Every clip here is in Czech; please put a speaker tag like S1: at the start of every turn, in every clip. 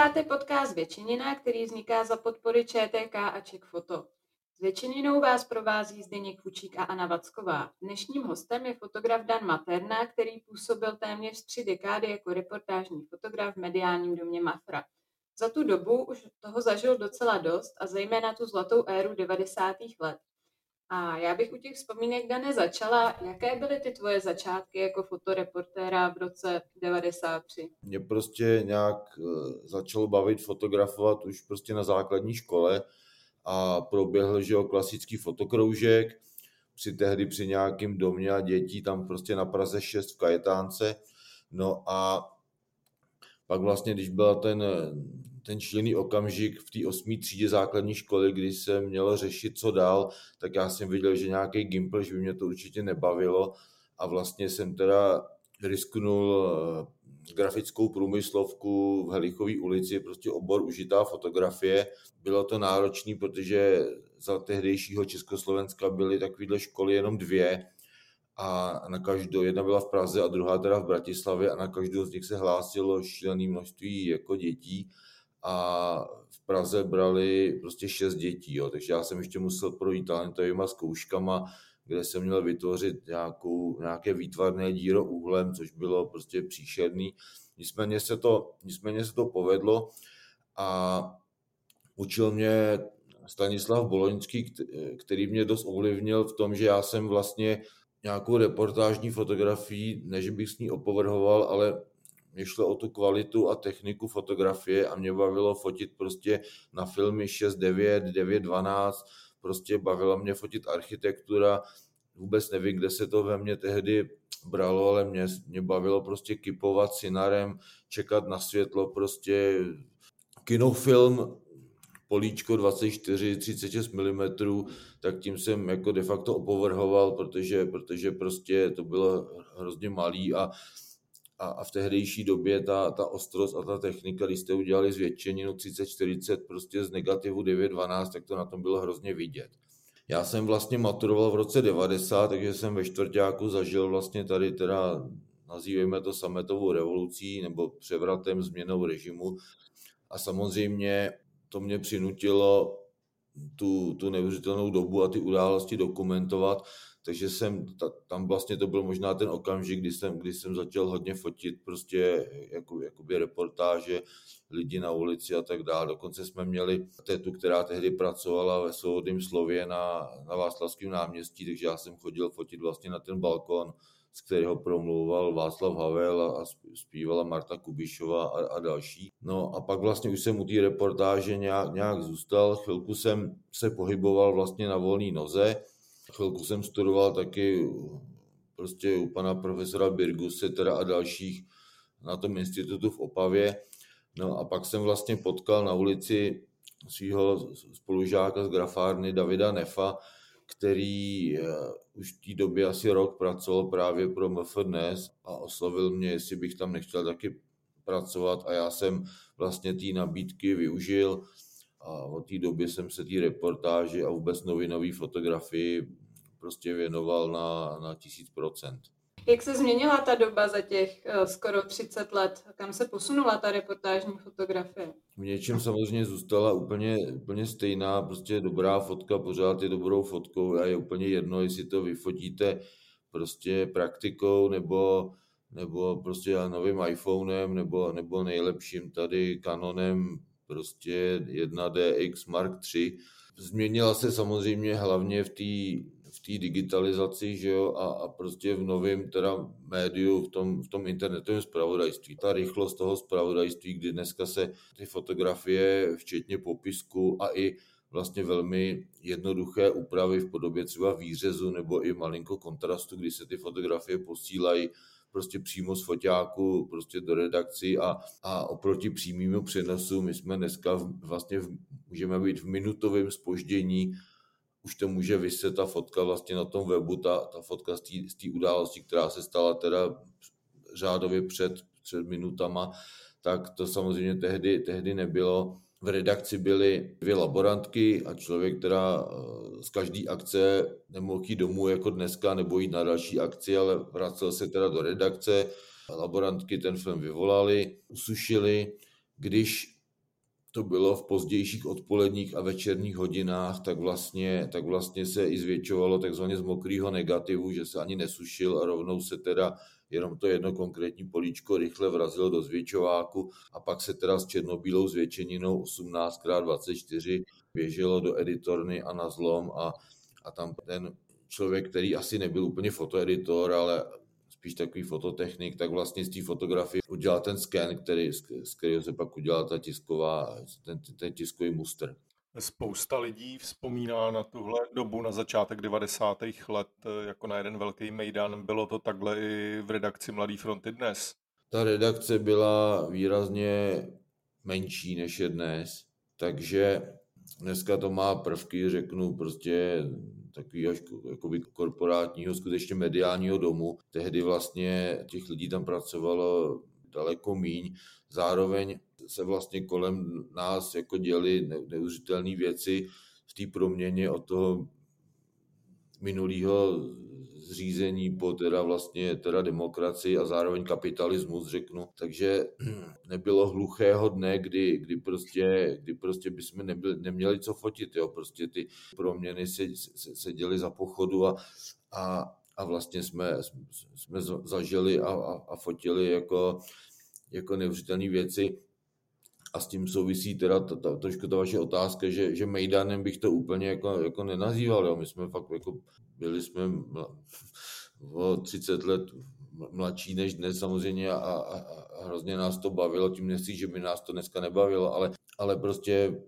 S1: Posloucháte podcast Většinina, který vzniká za podpory ČTK a Czech Foto. S Většininou vás provází Zdeněk Fučík a Anna Vacková. Dnešním hostem je fotograf Dan Materna, který působil téměř tři dekády jako reportážní fotograf v mediálním domě Mafra. Za tu dobu už toho zažil docela dost a zejména tu zlatou éru 90. let. A já bych u těch vzpomínek, Dane, začala. Jaké byly ty tvoje začátky jako fotoreportéra v roce 93?
S2: Mě prostě nějak eh, začalo bavit fotografovat už prostě na základní škole a proběhl, že jo, klasický fotokroužek, při tehdy při nějakým domě a dětí, tam prostě na Praze 6 v Kajetánce. No a pak vlastně, když byla ten ten šílený okamžik v té osmé třídě základní školy, kdy se mělo řešit, co dál, tak já jsem viděl, že nějaký gimpl, že by mě to určitě nebavilo a vlastně jsem teda risknul eh, grafickou průmyslovku v Helichové ulici, prostě obor užitá fotografie. Bylo to náročné, protože za tehdejšího Československa byly takovéhle školy jenom dvě a na každou, jedna byla v Praze a druhá teda v Bratislavě a na každou z nich se hlásilo šílené množství jako dětí a v Praze brali prostě šest dětí, jo. takže já jsem ještě musel projít talentovýma zkouškama, kde jsem měl vytvořit nějakou, nějaké výtvarné díro úhlem, což bylo prostě příšerný. Nicméně se to, nicméně se to povedlo a učil mě Stanislav Boloňský, který mě dost ovlivnil v tom, že já jsem vlastně nějakou reportážní fotografii, než bych s ní opovrhoval, ale mě šlo o tu kvalitu a techniku fotografie a mě bavilo fotit prostě na filmy 6, 9, 9, 12, prostě bavila mě fotit architektura, vůbec nevím, kde se to ve mně tehdy bralo, ale mě, mě bavilo prostě kipovat sinarem, čekat na světlo, prostě kinofilm, políčko 24, 36 mm, tak tím jsem jako de facto opovrhoval, protože, protože prostě to bylo hrozně malý a a, a v tehdejší době ta, ta ostrost a ta technika, když jste udělali zvětšeninu 30-40 prostě z negativu 9-12, tak to na tom bylo hrozně vidět. Já jsem vlastně maturoval v roce 90, takže jsem ve čtvrtáku zažil vlastně tady teda, nazývejme to sametovou revolucí nebo převratem, změnou režimu. A samozřejmě to mě přinutilo tu, tu neuvěřitelnou dobu a ty události dokumentovat, takže jsem, ta, tam vlastně to byl možná ten okamžik, kdy jsem, kdy jsem začal hodně fotit prostě jako, jakoby reportáže, lidi na ulici a tak dále. Dokonce jsme měli tetu, která tehdy pracovala ve svobodném slově na, na Václavském náměstí, takže já jsem chodil fotit vlastně na ten balkon, z kterého promluval Václav Havel a, a zpívala Marta Kubišová a, a další. No a pak vlastně už jsem u té reportáže nějak, nějak zůstal, chvilku jsem se pohyboval vlastně na volné noze, Chvilku jsem studoval taky prostě u pana profesora Birguse teda a dalších na tom institutu v Opavě. No a pak jsem vlastně potkal na ulici svého spolužáka z grafárny Davida Nefa, který eh, už v té době asi rok pracoval právě pro MFDNES a oslovil mě, jestli bych tam nechtěl taky pracovat a já jsem vlastně té nabídky využil a od té doby jsem se té reportáži a vůbec novinové fotografii prostě věnoval na, na tisíc procent.
S1: Jak se změnila ta doba za těch uh, skoro 30 let? Kam se posunula ta reportážní fotografie?
S2: V něčem samozřejmě zůstala úplně, úplně stejná, prostě dobrá fotka, pořád je dobrou fotkou a je úplně jedno, jestli to vyfotíte prostě praktikou nebo, nebo prostě novým iPhonem nebo, nebo nejlepším tady Canonem prostě 1DX Mark III. Změnila se samozřejmě hlavně v té v té digitalizaci, že jo, a, a prostě v novém teda médiu, v tom, v tom internetovém spravodajství. Ta rychlost toho spravodajství, kdy dneska se ty fotografie, včetně popisku a i vlastně velmi jednoduché úpravy v podobě třeba výřezu nebo i malinko kontrastu, kdy se ty fotografie posílají prostě přímo z foťáku prostě do redakci a, a oproti přímému přenosu my jsme dneska vlastně v, můžeme být v minutovém spoždění už to může vyset ta fotka vlastně na tom webu, ta, ta fotka z té události, která se stala teda řádově před, před minutama, tak to samozřejmě tehdy, tehdy nebylo. V redakci byly dvě laborantky a člověk teda eh, z každé akce nemohl jít domů jako dneska nebo jít na další akci, ale vracel se teda do redakce. Laborantky ten film vyvolali, usušili. Když to bylo v pozdějších odpoledních a večerních hodinách, tak vlastně, tak vlastně se i zvětšovalo takzvaně z mokrého negativu, že se ani nesušil a rovnou se teda jenom to jedno konkrétní políčko rychle vrazilo do zvětšováku a pak se teda s černobílou zvětšeninou 18x24 běželo do editorny a na zlom a, a tam ten člověk, který asi nebyl úplně fotoeditor, ale spíš takový fototechnik, tak vlastně z té fotografie udělal ten scan, který, z kterého se pak udělala ta tisková, ten, ten tiskový muster.
S3: Spousta lidí vzpomíná na tuhle dobu na začátek 90. let jako na jeden velký mejdan. Bylo to takhle i v redakci Mladý fronty dnes?
S2: Ta redakce byla výrazně menší než je dnes, takže dneska to má prvky, řeknu, prostě takový až jakoby korporátního, skutečně mediálního domu. Tehdy vlastně těch lidí tam pracovalo daleko míň. Zároveň se vlastně kolem nás jako děli neuvěřitelné věci v té proměně od toho minulého zřízení po teda vlastně teda demokracii a zároveň kapitalismus, řeknu. Takže nebylo hluchého dne, kdy, kdy prostě, kdy prostě bychom nebyli, neměli co fotit, jo. Prostě ty proměny se, se, se děly za pochodu a, a, a vlastně jsme, jsme zažili a, a, a fotili jako, jako neuvěřitelné věci. A s tím souvisí teda ta, ta, trošku ta vaše otázka, že, že Mejdanem bych to úplně jako, jako nenazýval. Jo. My jsme fakt jako byli jsme o 30 let mladší než dnes samozřejmě a, a, a hrozně nás to bavilo, tím nechci, že by nás to dneska nebavilo, ale, ale prostě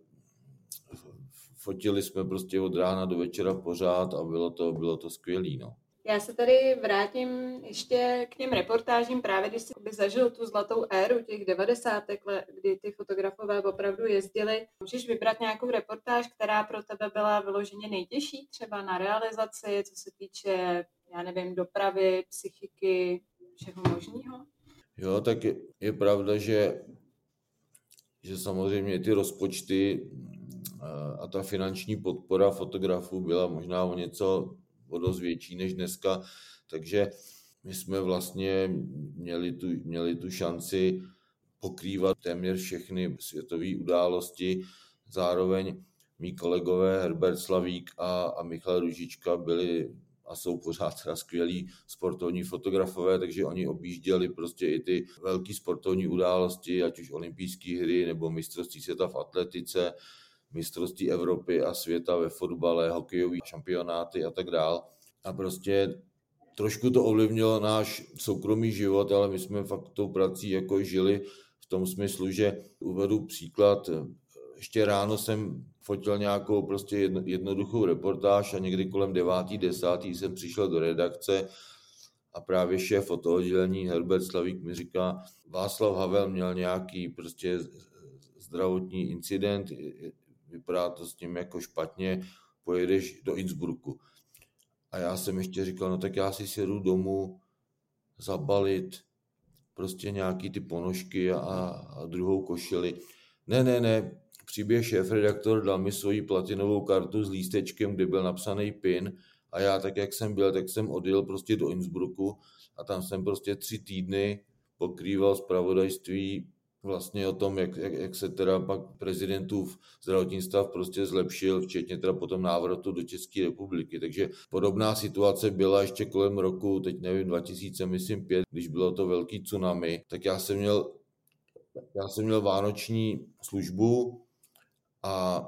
S2: fotili jsme prostě od rána do večera pořád a bylo to, bylo to skvělé. No.
S1: Já se tady vrátím ještě k těm reportážím, právě když jsi zažil tu zlatou éru těch 90. let, kdy ty fotografové opravdu jezdili. Můžeš vybrat nějakou reportáž, která pro tebe byla vyloženě nejtěžší, třeba na realizaci, co se týče, já nevím, dopravy, psychiky, všeho možného?
S2: Jo, tak je, je pravda, že, že samozřejmě ty rozpočty a ta finanční podpora fotografů byla možná o něco o dost větší než dneska, takže my jsme vlastně měli tu, měli tu šanci pokrývat téměř všechny světové události. Zároveň mý kolegové Herbert Slavík a, a Michal Ružička byli a jsou pořád teda skvělí sportovní fotografové, takže oni objížděli prostě i ty velké sportovní události, ať už olympijské hry nebo mistrovství světa v atletice, mistrovství Evropy a světa ve fotbale, hokejové šampionáty a tak dál. A prostě trošku to ovlivnilo náš soukromý život, ale my jsme fakt tou prací jako žili v tom smyslu, že uvedu příklad, ještě ráno jsem fotil nějakou prostě jednoduchou reportáž a někdy kolem 9. 10. jsem přišel do redakce a právě šéf fotooddělení Herbert Slavík mi říká, Václav Havel měl nějaký prostě zdravotní incident, vypadá to s tím jako špatně, pojedeš do Innsbrucku. A já jsem ještě říkal, no tak já si sjedu domů zabalit prostě nějaký ty ponožky a, a druhou košili. Ne, ne, ne, příběh šéf-redaktor dal mi svoji platinovou kartu s lístečkem, kde byl napsaný PIN a já tak, jak jsem byl, tak jsem odjel prostě do Innsbrucku a tam jsem prostě tři týdny pokrýval zpravodajství vlastně o tom, jak, jak, jak se teda pak prezidentův zdravotní stav prostě zlepšil, včetně teda potom návratu do České republiky. Takže podobná situace byla ještě kolem roku, teď nevím, 2000, myslím, pět, když bylo to velký tsunami, tak já jsem měl, já jsem měl vánoční službu a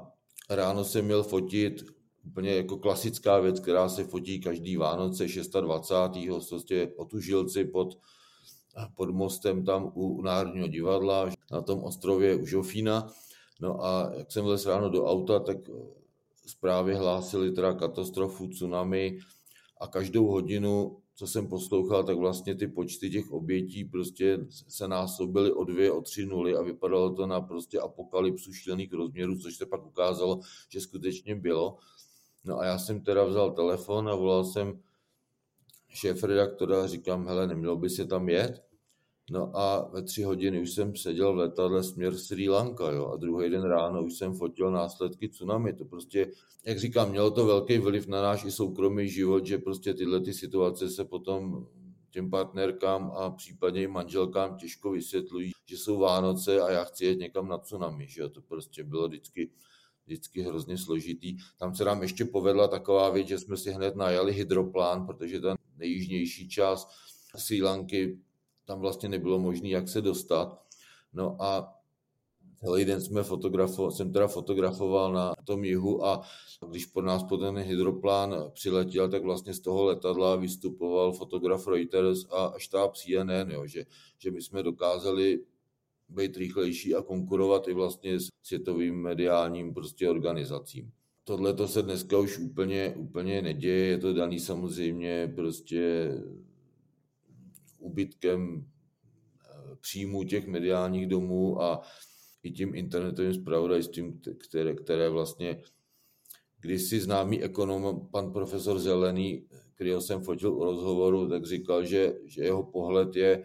S2: ráno jsem měl fotit úplně jako klasická věc, která se fotí každý Vánoce 26. prostě otužilci pod pod mostem tam u Národního divadla, na tom ostrově u Žofína. No a jak jsem vlez ráno do auta, tak eh, zprávy hlásili teda katastrofu, tsunami a každou hodinu, co jsem poslouchal, tak vlastně ty počty těch obětí prostě se násobily o dvě, o tři nuly a vypadalo to na prostě apokalypsu šílených rozměrů, což se pak ukázalo, že skutečně bylo. No a já jsem teda vzal telefon a volal jsem šéf redaktora a říkám, hele, nemělo by se tam jet? No a ve tři hodiny už jsem seděl v letadle směr Sri Lanka, jo, a druhý den ráno už jsem fotil následky tsunami. To prostě, jak říkám, mělo to velký vliv na náš i soukromý život, že prostě tyhle ty situace se potom těm partnerkám a případně i manželkám těžko vysvětlují, že jsou Vánoce a já chci jet někam na tsunami, že to prostě bylo vždycky vždycky hrozně složitý. Tam se nám ještě povedla taková věc, že jsme si hned najali hydroplán, protože ta nejjižnější část Sri Lanky, tam vlastně nebylo možné, jak se dostat. No a celý den jsme fotografo- jsem teda fotografoval na tom jihu a když po nás po ten hydroplán přiletěl, tak vlastně z toho letadla vystupoval fotograf Reuters a štáb CNN, jo, že, že my jsme dokázali být rychlejší a konkurovat i vlastně s světovým mediálním prostě organizacím. Tohle to se dneska už úplně, úplně neděje, je to daný samozřejmě prostě úbytkem eh, příjmu těch mediálních domů a i tím internetovým spravodajstvím, které, které vlastně kdysi známý ekonom, pan profesor Zelený, kterého jsem fotil u rozhovoru, tak říkal, že, že jeho pohled je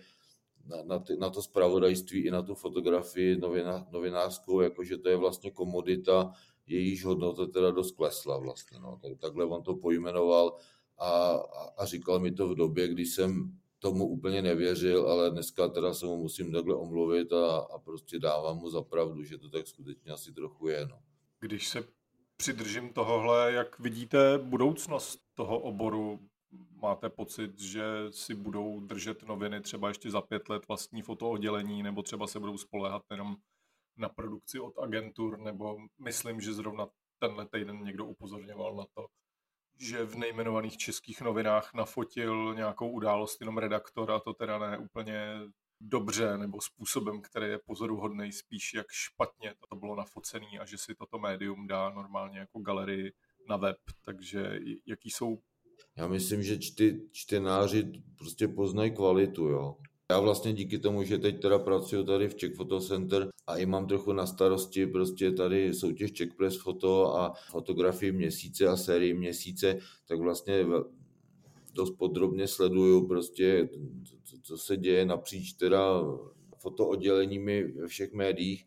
S2: na, na, ty, na to spravodajství i na tu fotografii novina, novinářskou, jakože to je vlastně komodita, jejíž hodnota teda dost klesla vlastně. No. Tak, takhle on to pojmenoval a, a, říkal mi to v době, kdy jsem tomu úplně nevěřil, ale dneska teda se mu musím takhle omluvit a, a prostě dávám mu za pravdu, že to tak skutečně asi trochu je. No.
S3: Když se přidržím tohohle, jak vidíte budoucnost toho oboru? Máte pocit, že si budou držet noviny třeba ještě za pět let vlastní fotooddělení, nebo třeba se budou spolehat jenom na produkci od agentur, nebo myslím, že zrovna tenhle týden někdo upozorňoval na to, že v nejmenovaných českých novinách nafotil nějakou událost jenom redaktor a to teda ne úplně dobře nebo způsobem, který je pozoruhodný, spíš jak špatně to bylo nafocený a že si toto médium dá normálně jako galerii na web. Takže jaký jsou
S2: já myslím, že čty, čtenáři prostě poznají kvalitu, jo. Já vlastně díky tomu, že teď teda pracuji tady v Czech Photo Center a i mám trochu na starosti prostě tady soutěž Czech Press Photo a fotografii měsíce a sérii měsíce, tak vlastně dost podrobně sleduju prostě, co se děje napříč teda fotoodděleními ve všech médiích.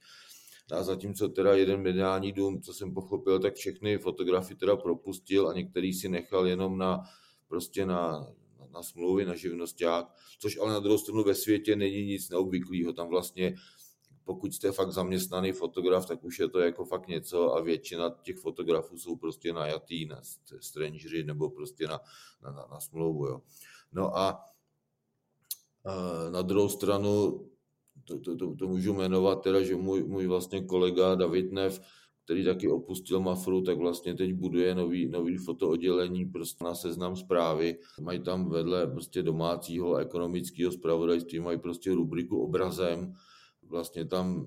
S2: A zatímco teda jeden mediální dům, co jsem pochopil, tak všechny fotografie teda propustil a některý si nechal jenom na prostě na, na smlouvy, na živnosták, což ale na druhou stranu ve světě není nic neobvyklého. Tam vlastně pokud jste fakt zaměstnaný fotograf, tak už je to jako fakt něco a většina těch fotografů jsou prostě najatý na strangery nebo prostě na, na, na, na smlouvu. Jo. No a na druhou stranu to, to, to, to můžu jmenovat teda, že můj, můj vlastně kolega David Nev, který taky opustil Mafru, tak vlastně teď buduje nový, nový fotooddělení prostě na seznam zprávy. Mají tam vedle prostě domácího ekonomického zpravodajství, mají prostě rubriku obrazem, vlastně tam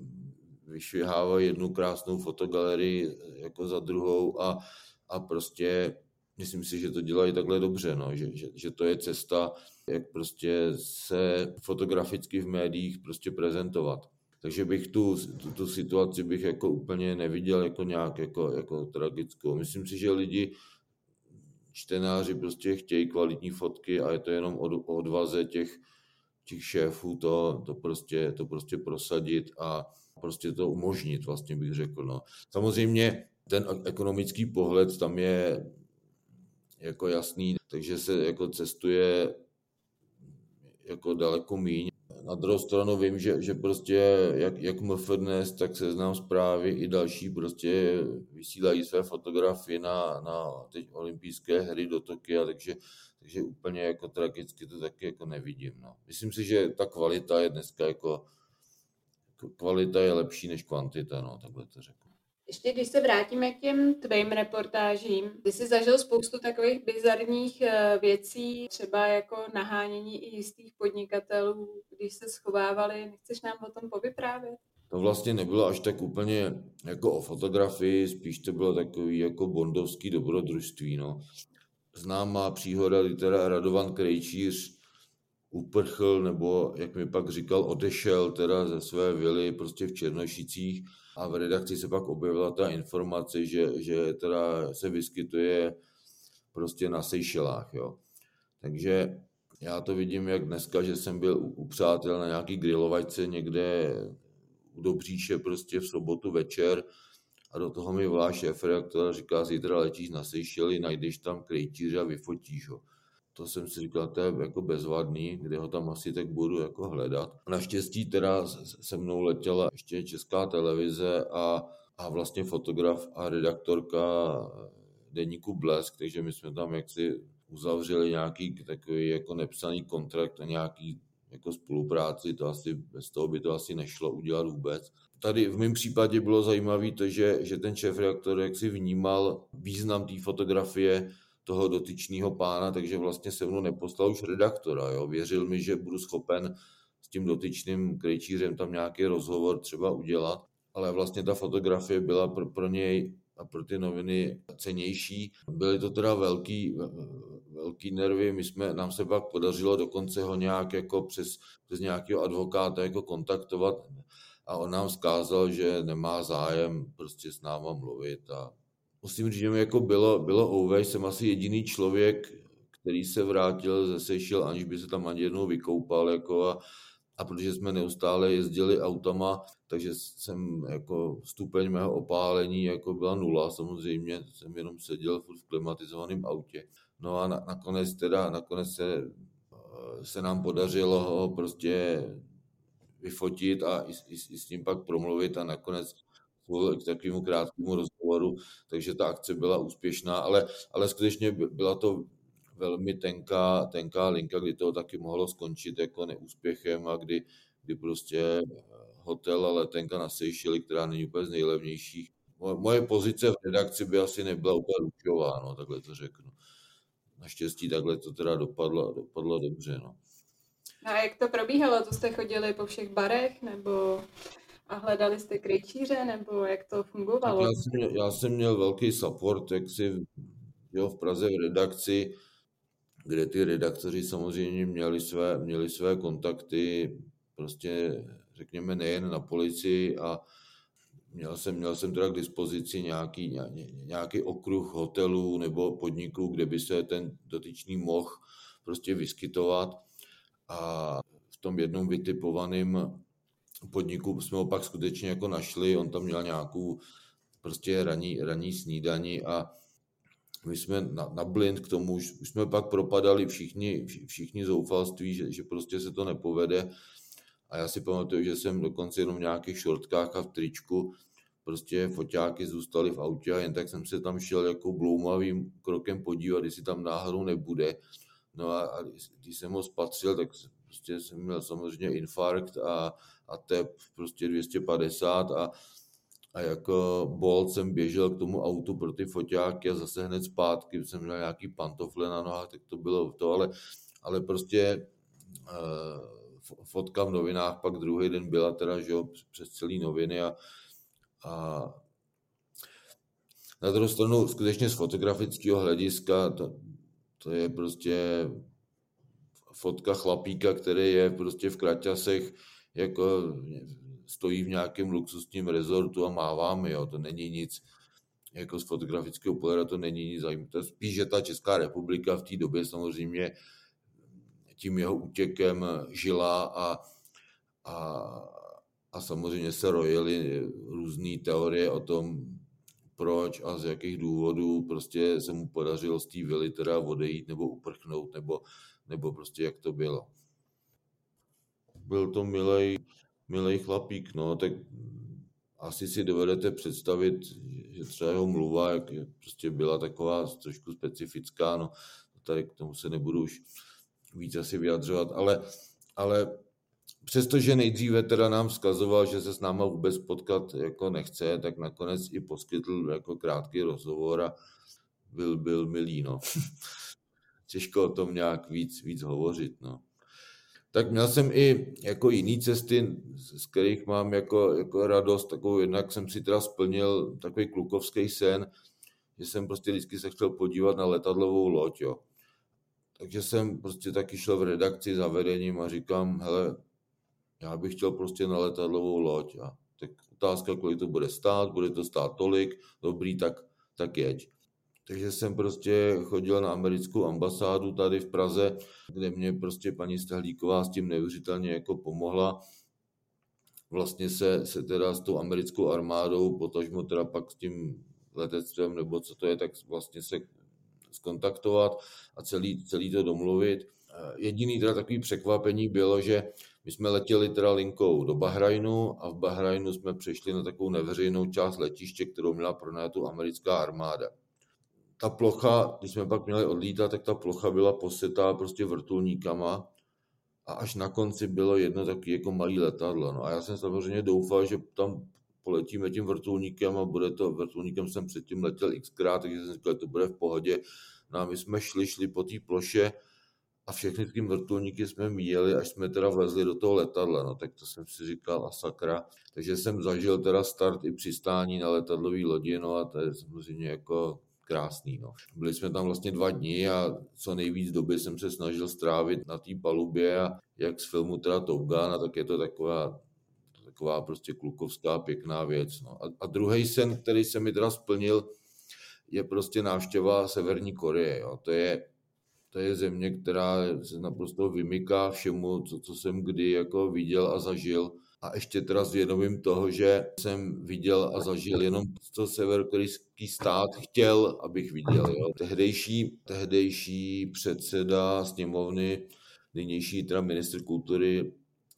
S2: vyšvihávají jednu krásnou fotogalerii jako za druhou a, a prostě myslím si, že to dělají takhle dobře, no, že, že, že to je cesta, jak prostě se fotograficky v médiích prostě prezentovat. Takže bych tu, tu, tu situaci bych jako úplně neviděl jako nějak jako, jako tragickou. Myslím si, že lidi, čtenáři prostě chtějí kvalitní fotky a je to jenom o odvaze těch, těch šéfů to, to, prostě, to prostě prosadit a prostě to umožnit, vlastně bych řekl. No. Samozřejmě ten ekonomický pohled tam je jako jasný, takže se jako cestuje jako daleko míň. Na druhou stranu vím, že, že prostě jak, jak MF dnes, tak seznam zprávy i další prostě vysílají své fotografie na, na teď olympijské hry do Tokia, takže, takže úplně jako tragicky to taky jako nevidím. No. Myslím si, že ta kvalita je dneska jako kvalita je lepší než kvantita, no, takhle to řeknu.
S1: Ještě když se vrátíme k těm tvým reportážím, ty jsi zažil spoustu takových bizarních eh, věcí, třeba jako nahánění i jistých podnikatelů, když se schovávali. Nechceš nám o tom povyprávět?
S2: To vlastně nebylo až tak úplně jako o fotografii, spíš to bylo takový jako bondovský dobrodružství. No. Známá příhoda litera Radovan Krejčíř uprchl, nebo jak mi pak říkal, odešel teda ze své vily prostě v Černošicích a v redakci se pak objevila ta informace, že, že teda se vyskytuje prostě na Seychelách, jo. Takže já to vidím jak dneska, že jsem byl u, přátel na nějaký grilovačce někde u Dobříše prostě v sobotu večer a do toho mi volá šéf redaktor říká, zítra letíš na Seychely, najdeš tam krejtíře a vyfotíš ho. To jsem si říkal, to je jako bezvadný, kde ho tam asi tak budu jako hledat. Naštěstí teda se mnou letěla ještě česká televize a, a vlastně fotograf a redaktorka deníku Blesk, takže my jsme tam jaksi uzavřeli nějaký takový jako nepsaný kontrakt a nějaký jako spolupráci, to asi, bez toho by to asi nešlo udělat vůbec. Tady v mém případě bylo zajímavé to, že, že ten šéf reaktor jak si vnímal význam té fotografie toho dotyčného pána, takže vlastně se mnou neposlal už redaktora. Jo. Věřil mi, že budu schopen s tím dotyčným krejčířem tam nějaký rozhovor třeba udělat, ale vlastně ta fotografie byla pro, pro něj a pro ty noviny cenější. Byly to teda velký, velký nervy, my jsme, nám se pak podařilo dokonce ho nějak jako přes, přes nějakého advokáta jako kontaktovat a on nám zkázal, že nemá zájem prostě s náma mluvit a musím říct, že mi jako bylo, bylo ouvé, jsem asi jediný člověk, který se vrátil ze Seychel, aniž by se tam ani jednou vykoupal jako a, a protože jsme neustále jezdili autama, takže jsem jako stupeň mého opálení jako byla nula, samozřejmě jsem jenom seděl v klimatizovaném autě. No a na, nakonec teda, nakonec se, se nám podařilo ho prostě vyfotit a i, i, i s ním pak promluvit a nakonec k takovému krátkému rozhovoru, takže ta akce byla úspěšná, ale, ale skutečně byla to velmi tenká, tenká linka, kdy to taky mohlo skončit jako neúspěchem a kdy, kdy prostě eh, hotel a letenka na Seychely, která není úplně z nejlevnějších. Moje pozice v redakci by asi nebyla úplně ručová, no, takhle to řeknu. Naštěstí takhle to teda dopadlo, dopadlo dobře. No.
S1: A jak to probíhalo? To jste chodili po všech barech, nebo a hledali jste kryčíře, nebo jak to fungovalo?
S2: Já jsem, měl, já jsem měl velký support, jak si jo, v Praze v redakci, kde ty redaktoři samozřejmě měli své, měli své kontakty, prostě řekněme nejen na policii a měl jsem, měl jsem teda k dispozici nějaký, nějaký okruh hotelů nebo podniků, kde by se ten dotyčný mohl prostě vyskytovat a v tom jednom vytipovaném podniku jsme ho pak skutečně jako našli, on tam měl nějakou prostě raní, raní snídaní a my jsme na, na blind k tomu, už, jsme pak propadali všichni, všichni zoufalství, že, že prostě se to nepovede. A já si pamatuju, že jsem dokonce jenom v nějakých šortkách a v tričku prostě foťáky zůstaly v autě a jen tak jsem se tam šel jako bloumavým krokem podívat, jestli tam náhodou nebude. No a, a když jsem ho spatřil, tak prostě jsem měl samozřejmě infarkt a, a tep prostě 250 a, a jako bol jsem běžel k tomu autu pro ty foťáky a zase hned zpátky jsem měl nějaký pantofle na nohách, tak to bylo to, ale, ale prostě uh, fotka v novinách pak druhý den byla teda, že jo, přes celý noviny a, a na druhou stranu skutečně z fotografického hlediska to, to je prostě fotka chlapíka, který je prostě v kraťasech, jako stojí v nějakém luxusním rezortu a mávám, jo, to není nic, jako z fotografického pohledu to není nic zajímavé. Spíš, že ta Česká republika v té době samozřejmě tím jeho útěkem žila a, a, a samozřejmě se rojily různé teorie o tom, proč a z jakých důvodů prostě se mu podařilo z té vily teda odejít nebo uprchnout, nebo, nebo prostě jak to bylo. Byl to milej, milej chlapík, no, tak asi si dovedete představit, že třeba jeho mluva jak prostě byla taková trošku specifická, no, tady k tomu se nebudu už víc asi vyjadřovat, ale, ale přestože nejdříve teda nám vzkazoval, že se s náma vůbec potkat jako nechce, tak nakonec i poskytl jako krátký rozhovor a byl, byl milý, no. Těžko o tom nějak víc, víc hovořit, no. Tak měl jsem i jako jiný cesty, z kterých mám jako, jako radost, takovou jednak jsem si teda splnil takový klukovský sen, že jsem prostě vždycky se chtěl podívat na letadlovou loď, jo. Takže jsem prostě taky šel v redakci za vedením a říkám, hele, já bych chtěl prostě na letadlovou loď. A tak otázka, kolik to bude stát, bude to stát tolik, dobrý, tak, tak jeď. Takže jsem prostě chodil na americkou ambasádu tady v Praze, kde mě prostě paní Stahlíková s tím neuvěřitelně jako pomohla. Vlastně se, se teda s tou americkou armádou, potažmo teda pak s tím letectvem, nebo co to je, tak vlastně se skontaktovat a celý, celý to domluvit. Jediný teda takový překvapení bylo, že my jsme letěli teda linkou do Bahrajnu a v Bahrajnu jsme přešli na takovou neveřejnou část letiště, kterou měla pronajatu americká armáda. Ta plocha, když jsme pak měli odlítat, tak ta plocha byla posetá prostě vrtulníkama a až na konci bylo jedno takové jako malé letadlo. No a já jsem samozřejmě doufal, že tam poletíme tím vrtulníkem a bude to, vrtulníkem jsem předtím letěl xkrát, takže jsem říkal, že to bude v pohodě. No a my jsme šli, šli po té ploše a všechny ty vrtulníky jsme míjeli, až jsme teda vlezli do toho letadla, no tak to jsem si říkal a sakra. Takže jsem zažil teda start i přistání na letadlový lodi, no a to je samozřejmě jako krásný. No. Byli jsme tam vlastně dva dny a co nejvíc doby jsem se snažil strávit na té palubě a jak z filmu teda Top Gun, a tak je to taková taková prostě klukovská pěkná věc. No. A, a druhý sen, který se mi teda splnil, je prostě návštěva Severní Koreje. Jo. To je to je země, která se naprosto vymyká všemu, co, co jsem kdy jako viděl a zažil. A ještě teda zvědomím toho, že jsem viděl a zažil jenom co severokorejský stát chtěl, abych viděl. Jo. Tehdejší, tehdejší předseda sněmovny, nynější teda ministr kultury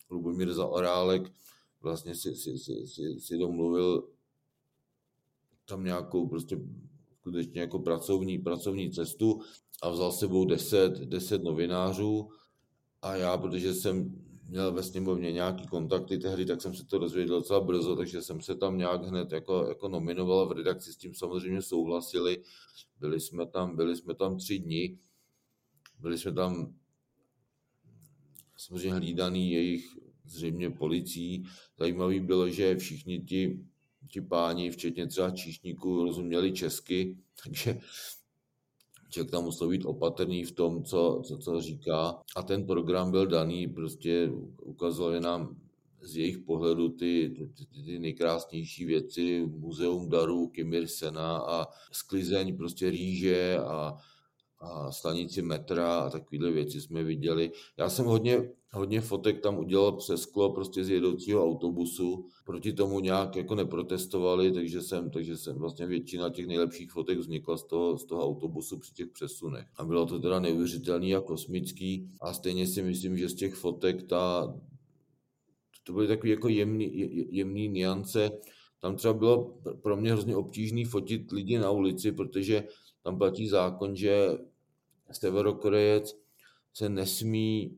S2: Lubomír Zaorálek, vlastně si, si, si, si, si domluvil tam nějakou prostě skutečně jako pracovní, pracovní cestu a vzal sebou deset, deset novinářů a já, protože jsem měl ve sněmovně nějaký kontakty tehdy, tak jsem se to dozvěděl docela brzo, takže jsem se tam nějak hned jako, jako nominoval v redakci s tím samozřejmě souhlasili. Byli jsme tam, byli jsme tam tři dny, byli jsme tam samozřejmě hlídaný jejich zřejmě policií. Zajímavý bylo, že všichni ti, ti páni, včetně třeba číšníků, rozuměli česky, takže člověk tam musel být opatrný v tom, co, co, co říká. A ten program byl daný, prostě ukazovali nám z jejich pohledu ty, ty, ty nejkrásnější věci, muzeum darů Kim Ir-sena a sklizeň prostě rýže a a stanici metra a takovéhle věci jsme viděli. Já jsem hodně, hodně fotek tam udělal přes sklo prostě z jedoucího autobusu. Proti tomu nějak jako neprotestovali, takže jsem, takže jsem vlastně většina těch nejlepších fotek vznikla z toho, z toho autobusu při těch přesunech. A bylo to teda neuvěřitelný a kosmický a stejně si myslím, že z těch fotek ta, to byly takové jako jemný, jemný niance. Tam třeba bylo pro mě hrozně obtížný fotit lidi na ulici, protože tam platí zákon, že Severokorejec se nesmí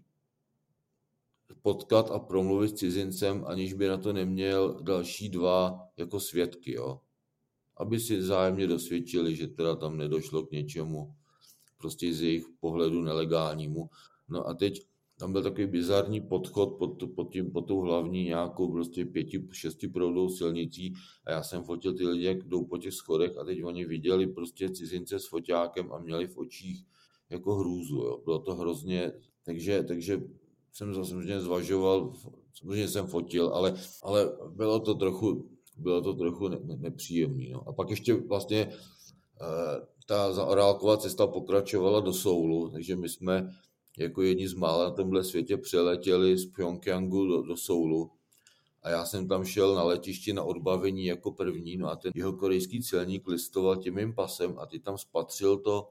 S2: potkat a promluvit s cizincem, aniž by na to neměl další dva jako svědky, jo. Aby si zájemně dosvědčili, že teda tam nedošlo k něčemu prostě z jejich pohledu nelegálnímu. No a teď tam byl takový bizarní podchod pod, pod, tím, pod tou hlavní nějakou prostě pěti, šesti proudou silnicí a já jsem fotil ty lidi, jak jdou po těch schodech a teď oni viděli prostě cizince s foťákem a měli v očích jako hrůzu. Jo. Bylo to hrozně, takže, takže jsem samozřejmě zvažoval, samozřejmě jsem fotil, ale, ale bylo to trochu, bylo to trochu ne, ne, nepříjemný. No. A pak ještě vlastně e, ta zaorálková cesta pokračovala do Soulu, takže my jsme jako jedni z mála na tomhle světě přeletěli z Pyongyangu do, do Soulu. A já jsem tam šel na letišti na odbavení jako první, no a ten jeho korejský celník listoval tím mým pasem a ty tam spatřil to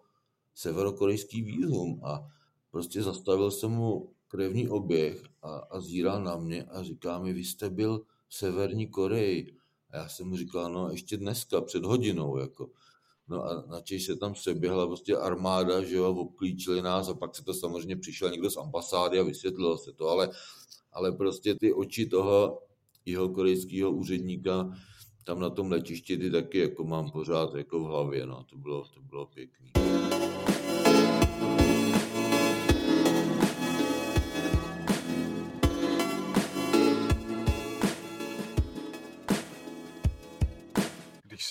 S2: severokorejský výzum a prostě zastavil jsem mu krevní oběh a, a zíral na mě a říká mi, vy jste byl v Severní Koreji. A já jsem mu říkal, no ještě dneska, před hodinou, jako. No a načež se tam seběhla prostě armáda, že jo, obklíčili nás a pak se to samozřejmě přišel někdo z ambasády a vysvětlilo se to, ale, ale prostě ty oči toho jeho korejského úředníka tam na tom letišti ty taky jako mám pořád jako v hlavě, no, to bylo, to bylo pěkný.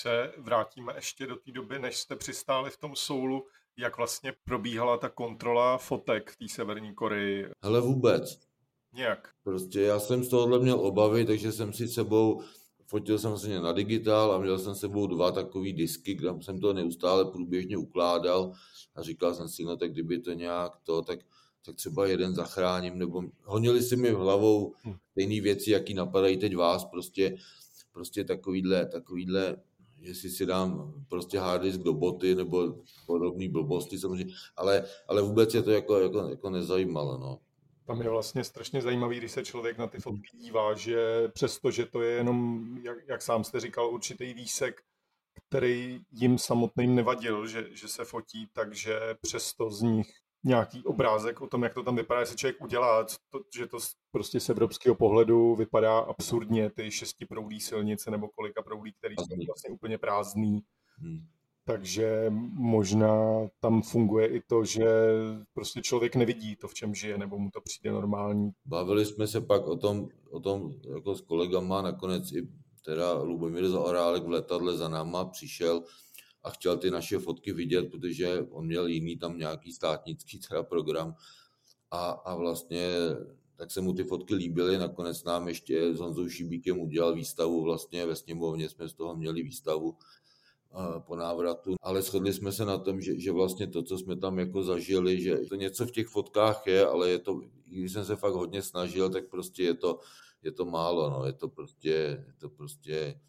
S3: Se vrátíme ještě do té doby, než jste přistáli v tom soulu, jak vlastně probíhala ta kontrola fotek v té Severní Koreji?
S2: Hele vůbec.
S3: Nějak.
S2: Prostě já jsem z tohohle měl obavy, takže jsem si sebou fotil jsem se na digitál a měl jsem sebou dva takové disky, kde jsem to neustále průběžně ukládal a říkal jsem si, no tak kdyby to nějak to, tak, tak třeba jeden zachráním, nebo honili si mi v hlavou hm. stejné věci, jaký napadají teď vás, prostě, prostě takovýhle, takovýhle jestli si dám prostě hard disk do boty nebo podobné blbosti samozřejmě, ale, ale vůbec je to jako, jako, jako nezajímalo. No.
S3: Tam je vlastně strašně zajímavý, když se člověk na ty fotky dívá, že přesto, že to je jenom, jak, jak sám jste říkal, určitý výsek, který jim samotným nevadil, že, že se fotí, takže přesto z nich nějaký obrázek o tom, jak to tam vypadá, jestli člověk udělá, to, že to prostě z evropského pohledu vypadá absurdně, ty šestiproudí silnice nebo kolika proudí, které jsou vlastně úplně prázdný. Hmm. Takže možná tam funguje i to, že prostě člověk nevidí to, v čem žije, nebo mu to přijde normální.
S2: Bavili jsme se pak o tom, o tom jako s kolegama, nakonec i teda Lubomír Zaorálek v letadle za náma přišel a chtěl ty naše fotky vidět, protože on měl jiný tam nějaký státnický teda program. A, a vlastně tak se mu ty fotky líbily, nakonec nám ještě s Honzou Šibíkem udělal výstavu, vlastně ve sněmovně. Jsme z toho měli výstavu po návratu, ale shodli jsme se na tom, že, že vlastně to, co jsme tam jako zažili, že to něco v těch fotkách je, ale je to, když jsem se fakt hodně snažil, tak prostě je to, je to málo, no, je to prostě, je to prostě,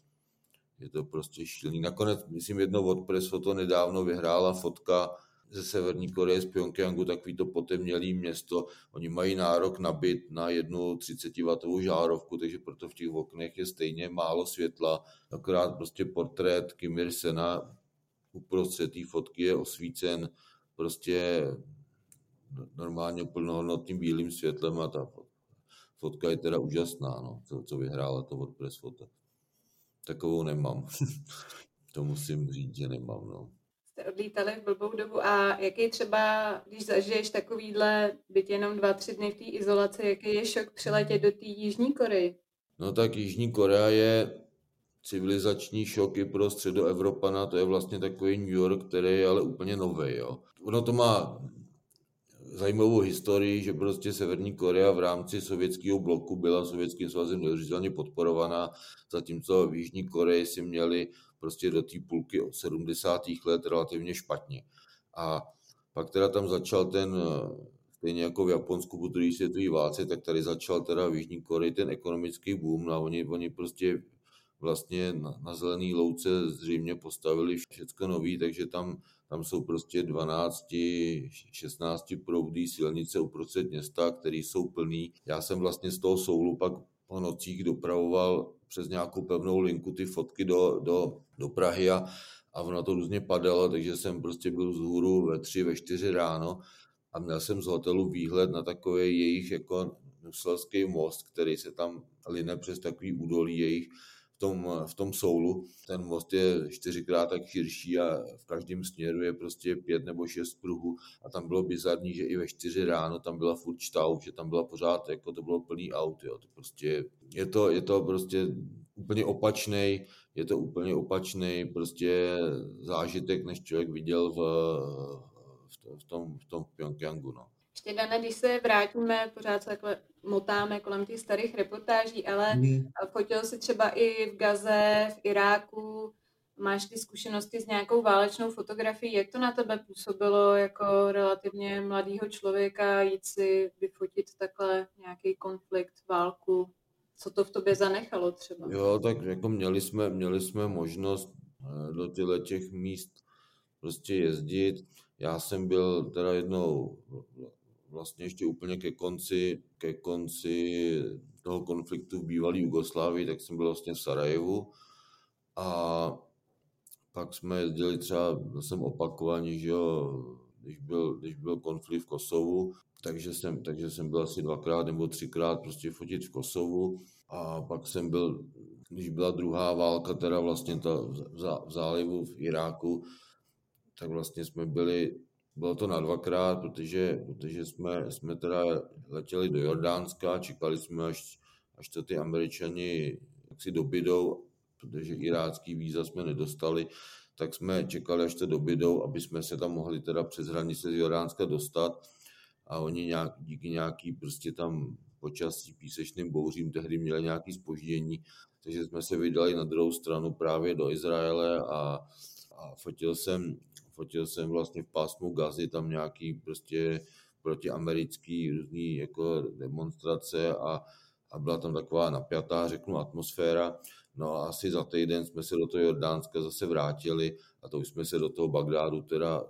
S2: je to prostě šílený. Nakonec, myslím, jedno od Press Photo nedávno vyhrála fotka ze Severní Koreje z Pyongyangu, takový to potemnělý město. Oni mají nárok na byt na jednu 30W žárovku, takže proto v těch oknech je stejně málo světla. Akorát prostě portrét Kim Il-sena uprostřed té fotky je osvícen prostě normálně plnohodnotným bílým světlem a ta fotka je teda úžasná, no, co, co vyhrála to od Press Photo. Takovou nemám. to musím říct, že nemám. No
S1: jste odlítali v blbou dobu a jaký třeba, když zažiješ takovýhle, byť jenom dva, tři dny v té izolaci, jaký je šok přiletět do té Jižní Koreji?
S2: No tak Jižní Korea je civilizační šok i pro středoevropana, to je vlastně takový New York, který je ale úplně nový. Jo. Ono to má zajímavou historii, že prostě Severní Korea v rámci sovětského bloku byla sovětským svazem neuvěřitelně podporovaná, zatímco v Jižní Koreji si měli prostě do té půlky od 70. let relativně špatně. A pak teda tam začal ten, stejně jako v Japonsku po druhé světové válce, tak tady začal teda v Jižní Koreji ten ekonomický boom a oni, oni prostě vlastně na, na zelený louce zřejmě postavili všechno nový, takže tam, tam jsou prostě 12, 16 proudý silnice uprostřed města, které jsou plný. Já jsem vlastně z toho soulu pak po nocích dopravoval přes nějakou pevnou linku ty fotky do, do, do Prahy a, a ono to různě padalo, takže jsem prostě byl z hůru ve tři, ve čtyři ráno a měl jsem z hotelu výhled na takový jejich jako Nuselský most, který se tam line přes takový údolí jejich tom, v tom soulu. Ten most je čtyřikrát tak širší a v každém směru je prostě pět nebo šest pruhů a tam bylo bizarní, že i ve čtyři ráno tam byla furt štau, že tam byla pořád, jako to bylo plný aut, jo. To prostě, je to, je to prostě úplně opačný, je to úplně opačný prostě zážitek, než člověk viděl v, v, tom, v tom Pyongyangu, no.
S1: Ještě Dana, když se vrátíme, pořád se takhle motáme kolem těch starých reportáží, ale mm. fotil si třeba i v Gaze, v Iráku, máš ty zkušenosti s nějakou válečnou fotografií, jak to na tebe působilo jako relativně mladýho člověka jít si vyfotit takhle nějaký konflikt, válku, co to v tobě zanechalo třeba?
S2: Jo, tak jako měli jsme, měli jsme možnost eh, do těchto těch míst prostě jezdit. Já jsem byl teda jednou vlastně ještě úplně ke konci, ke konci toho konfliktu v bývalé Jugoslávii, tak jsem byl vlastně v Sarajevu. A pak jsme jezdili třeba, jsem opakovaně, že jo, když byl, když byl konflikt v Kosovu, takže jsem, takže jsem byl asi dvakrát nebo třikrát prostě fotit v Kosovu. A pak jsem byl, když byla druhá válka, teda vlastně ta v zálivu v Iráku, tak vlastně jsme byli bylo to na dvakrát, protože, protože jsme, jsme teda letěli do Jordánska, čekali jsme, až, až to ty američani si dobydou, protože irácký víza jsme nedostali, tak jsme čekali, až to dobydou, aby jsme se tam mohli teda přes hranice z Jordánska dostat. A oni nějak, díky nějaký prostě tam počasí písečným bouřím tehdy měli nějaký spoždění, takže jsme se vydali na druhou stranu právě do Izraele a, a fotil jsem fotil jsem vlastně v pásmu Gazy, tam nějaký prostě protiamerický různý jako demonstrace a, a byla tam taková napjatá, řeknu, atmosféra. No a asi za týden jsme se do toho Jordánska zase vrátili a to už jsme se do toho Bagdádu teda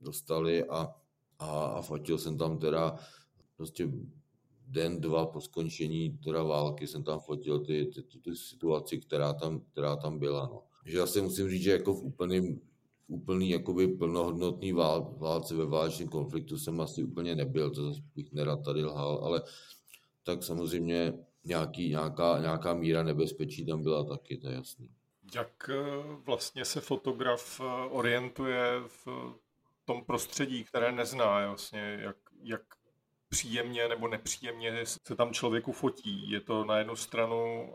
S2: dostali a, a, a fotil jsem tam teda prostě den, dva po skončení teda války jsem tam fotil ty, ty, ty, ty situaci, která tam, která tam byla. No. Že já si musím říct, že jako v úplným, úplný jakoby plnohodnotný vál, válce ve válečném konfliktu jsem asi úplně nebyl, to bych nerad tady lhal, ale tak samozřejmě nějaký, nějaká, nějaká míra nebezpečí tam byla taky, to je jasný.
S3: Jak eh, vlastně se fotograf eh, orientuje v tom prostředí, které nezná, vlastně, jak, jak příjemně nebo nepříjemně se tam člověku fotí. Je to na jednu stranu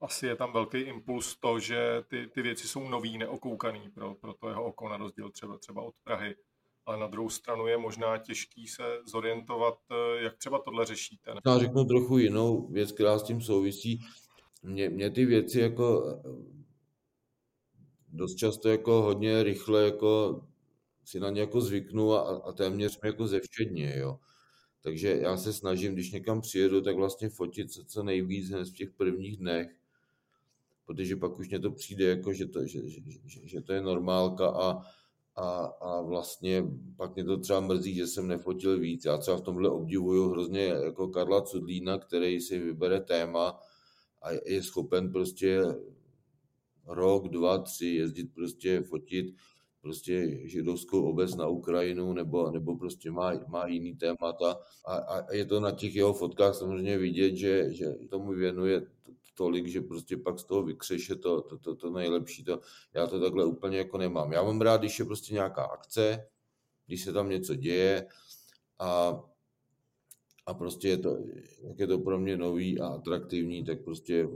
S3: asi je tam velký impuls to, že ty, ty věci jsou nový, neokoukaný pro, pro to jeho oko, na rozdíl třeba, třeba od Prahy. Ale na druhou stranu je možná těžký se zorientovat, eh, jak třeba tohle řešíte.
S2: Já řeknu trochu jinou věc, která s tím souvisí. Mě, mě ty věci jako eh, dost často jako hodně rychle jako si na ně jako zvyknu a, a téměř mě jako zevšedně, jo. Takže já se snažím, když někam přijedu, tak vlastně fotit se co nejvíc hned v těch prvních dnech, protože pak už mě to přijde jako, že to, že, že, že, že to je normálka a, a, a vlastně pak mě to třeba mrzí, že jsem nefotil víc. Já třeba v tomhle obdivuju hrozně jako Karla Cudlína, který si vybere téma a je schopen prostě rok, dva, tři jezdit prostě fotit prostě židovskou obec na Ukrajinu nebo, nebo prostě má, má jiný témata a, a je to na těch jeho fotkách samozřejmě vidět, že, že tomu věnuje tolik, že prostě pak z toho vykřeše to, to, to, to nejlepší. To, já to takhle úplně jako nemám. Já mám rád, když je prostě nějaká akce, když se tam něco děje a, a prostě je to, jak je to pro mě nový a atraktivní, tak prostě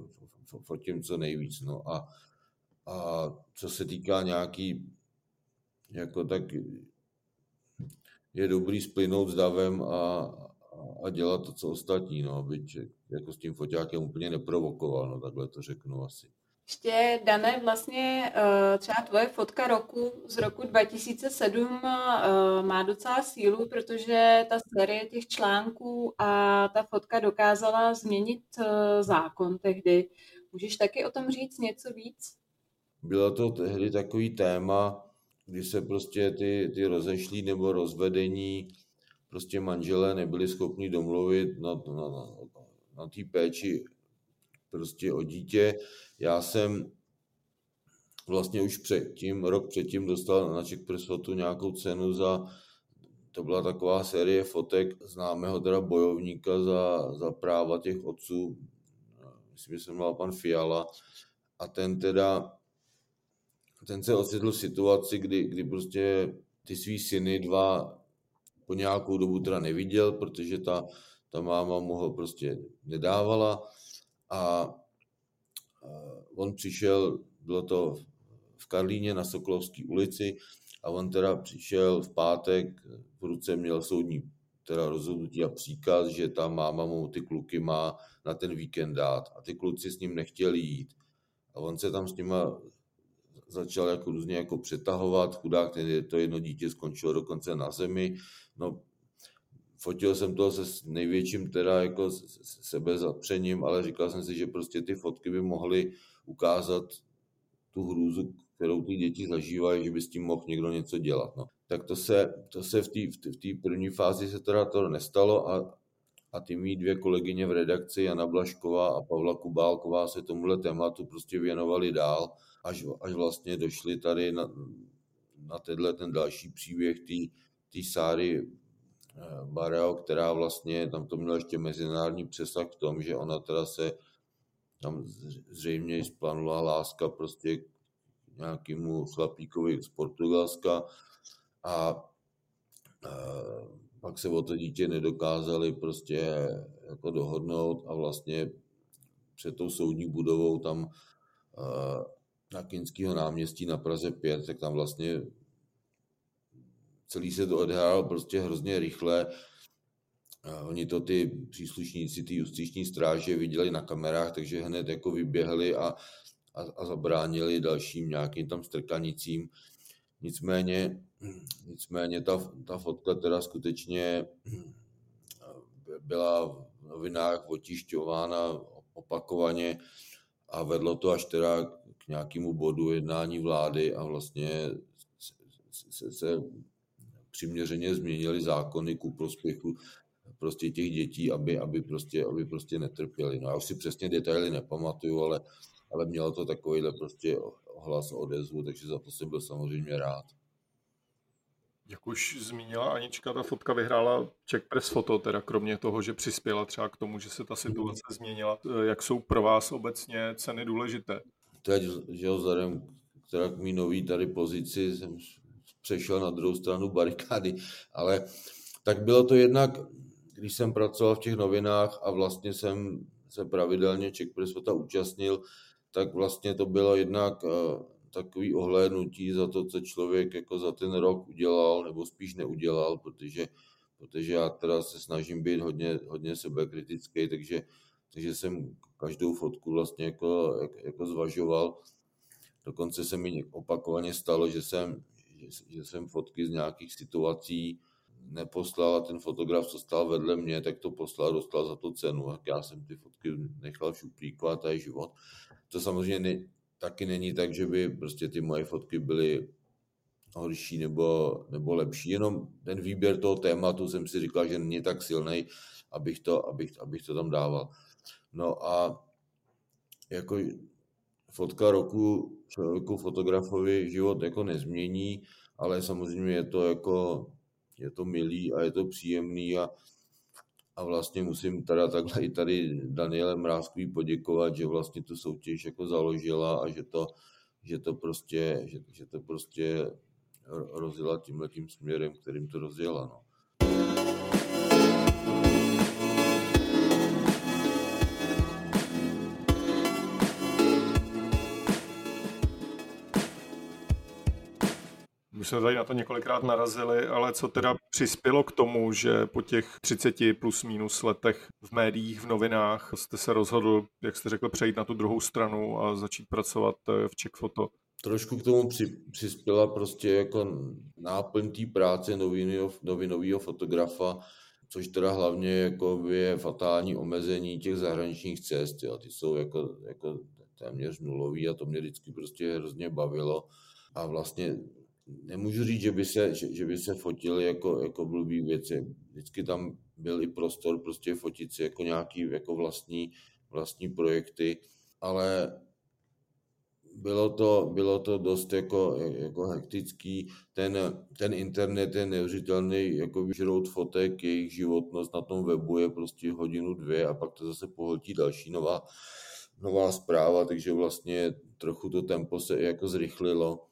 S2: fotím co nejvíc. No a, a co se týká nějaký jako tak je dobrý splynout s davem a, a dělat to, co ostatní, no, byť jako s tím foťákem úplně neprovokoval, no, takhle to řeknu asi.
S1: Ještě, Dané, vlastně eh, třeba tvoje fotka roku z roku 2007 eh, má docela sílu, protože ta série těch článků a ta fotka dokázala změnit eh, zákon tehdy. Můžeš taky o tom říct něco víc?
S2: Bylo to tehdy takový téma, kdy se prostě ty, ty rozešlí nebo rozvedení prostě manželé nebyli schopni domluvit na, na, na, na té péči prostě o dítě. Já jsem vlastně už předtím, rok předtím dostal na Czech Press nějakou cenu za, to byla taková série fotek známého teda bojovníka za, za práva těch otců, myslím, že jsem mal pan Fiala, a ten teda ten se ocitl v situaci, kdy, kdy prostě ty svý syny dva po nějakou dobu teda neviděl, protože ta, ta máma mu ho prostě nedávala a on přišel, bylo to v Karlíně na Sokolovské ulici a on teda přišel v pátek, v ruce měl soudní teda rozhodnutí a příkaz, že ta máma mu ty kluky má na ten víkend dát a ty kluci s ním nechtěli jít. A on se tam s nima začal jako různě jako přetahovat, chudák, to jedno dítě skončilo dokonce na zemi. No, fotil jsem to se největším teda jako sebe zapřením, ale říkal jsem si, že prostě ty fotky by mohly ukázat tu hrůzu, kterou ty děti zažívají, že by s tím mohl někdo něco dělat. No. Tak to se, to se v té v první fázi se teda to nestalo a, a ty mý dvě kolegyně v redakci, Jana Blašková a Pavla Kubálková, se tomuhle tématu prostě věnovali dál až, až vlastně došli tady na, na tenhle ten další příběh té Sáry eh, Bareo, která vlastně, tam to mělo ještě mezinárodní přesah v tom, že ona teda se tam zřejmě splanula láska prostě k nějakému chlapíkovi z Portugalska a, a eh, pak se o to dítě nedokázali prostě jako dohodnout a vlastně před tou soudní budovou tam eh, na Kinského náměstí na Praze 5, tak tam vlastně celý se to odehrálo prostě hrozně rychle. Oni to ty příslušníci, ty justiční stráže viděli na kamerách, takže hned jako vyběhli a, a, a zabránili dalším nějakým tam strkanicím. Nicméně, nicméně ta, ta fotka teda skutečně byla v novinách otišťována opakovaně a vedlo to až teda k nějakému bodu jednání vlády a vlastně se, se, se přiměřeně změnily zákony ku prospěchu prostě těch dětí, aby, aby, prostě, aby prostě netrpěli. No já už si přesně detaily nepamatuju, ale, ale mělo to takovýhle prostě hlas odezvu, takže za to jsem byl samozřejmě rád.
S3: Jak už zmínila Anička, ta fotka vyhrála Czech Press Photo, teda kromě toho, že přispěla třeba k tomu, že se ta situace změnila. Jak jsou pro vás obecně ceny důležité?
S2: Teď, že vzhledem teda k mý nový tady pozici jsem přešel na druhou stranu barikády, ale tak bylo to jednak, když jsem pracoval v těch novinách a vlastně jsem se pravidelně Czech Press Photo účastnil, tak vlastně to bylo jednak eh, takový ohlédnutí za to, co člověk jako za ten rok udělal, nebo spíš neudělal, protože, protože já teda se snažím být hodně, hodně sebekritický, takže, takže jsem každou fotku vlastně jako, jako zvažoval. Dokonce se mi opakovaně stalo, že jsem, že, že jsem fotky z nějakých situací neposlal a ten fotograf, co stál vedle mě, tak to poslal, dostal za to cenu. Tak já jsem ty fotky nechal šuplíku a to je život. To samozřejmě ne, taky není tak, že by prostě ty moje fotky byly horší nebo, nebo lepší, jenom ten výběr toho tématu jsem si říkal, že není tak silný, abych to, abych, abych to tam dával. No a jako fotka roku člověku fotografovi život jako nezmění, ale samozřejmě je to jako, je to milý a je to příjemný a a vlastně musím teda takhle i tady Daniele Mrázkový poděkovat, že vlastně tu soutěž jako založila a že to, že to prostě, že, že to prostě rozjela tímhle tím směrem, kterým to rozjela. No.
S3: Už jsme tady na to několikrát narazili, ale co teda přispělo k tomu, že po těch 30 plus minus letech v médiích, v novinách jste se rozhodl, jak jste řekl, přejít na tu druhou stranu a začít pracovat eh, v Czech Photo?
S2: Trošku k tomu při, přispěla prostě jako náplň té práce novinového, novinového fotografa, což teda hlavně jako je fatální omezení těch zahraničních cest. Jo. Ty jsou jako, jako téměř nulový a to mě vždycky prostě hrozně bavilo. A vlastně nemůžu říct, že by se, že, že by se fotili jako, jako blbý věci. Vždycky tam byl i prostor prostě fotit si jako nějaký jako vlastní, vlastní projekty, ale bylo to, bylo to dost jako, jako hektický. Ten, ten internet je neuvěřitelný, jako vyžrout fotek, jejich životnost na tom webu je prostě hodinu, dvě a pak to zase pohltí další nová, nová zpráva, takže vlastně trochu to tempo se jako zrychlilo.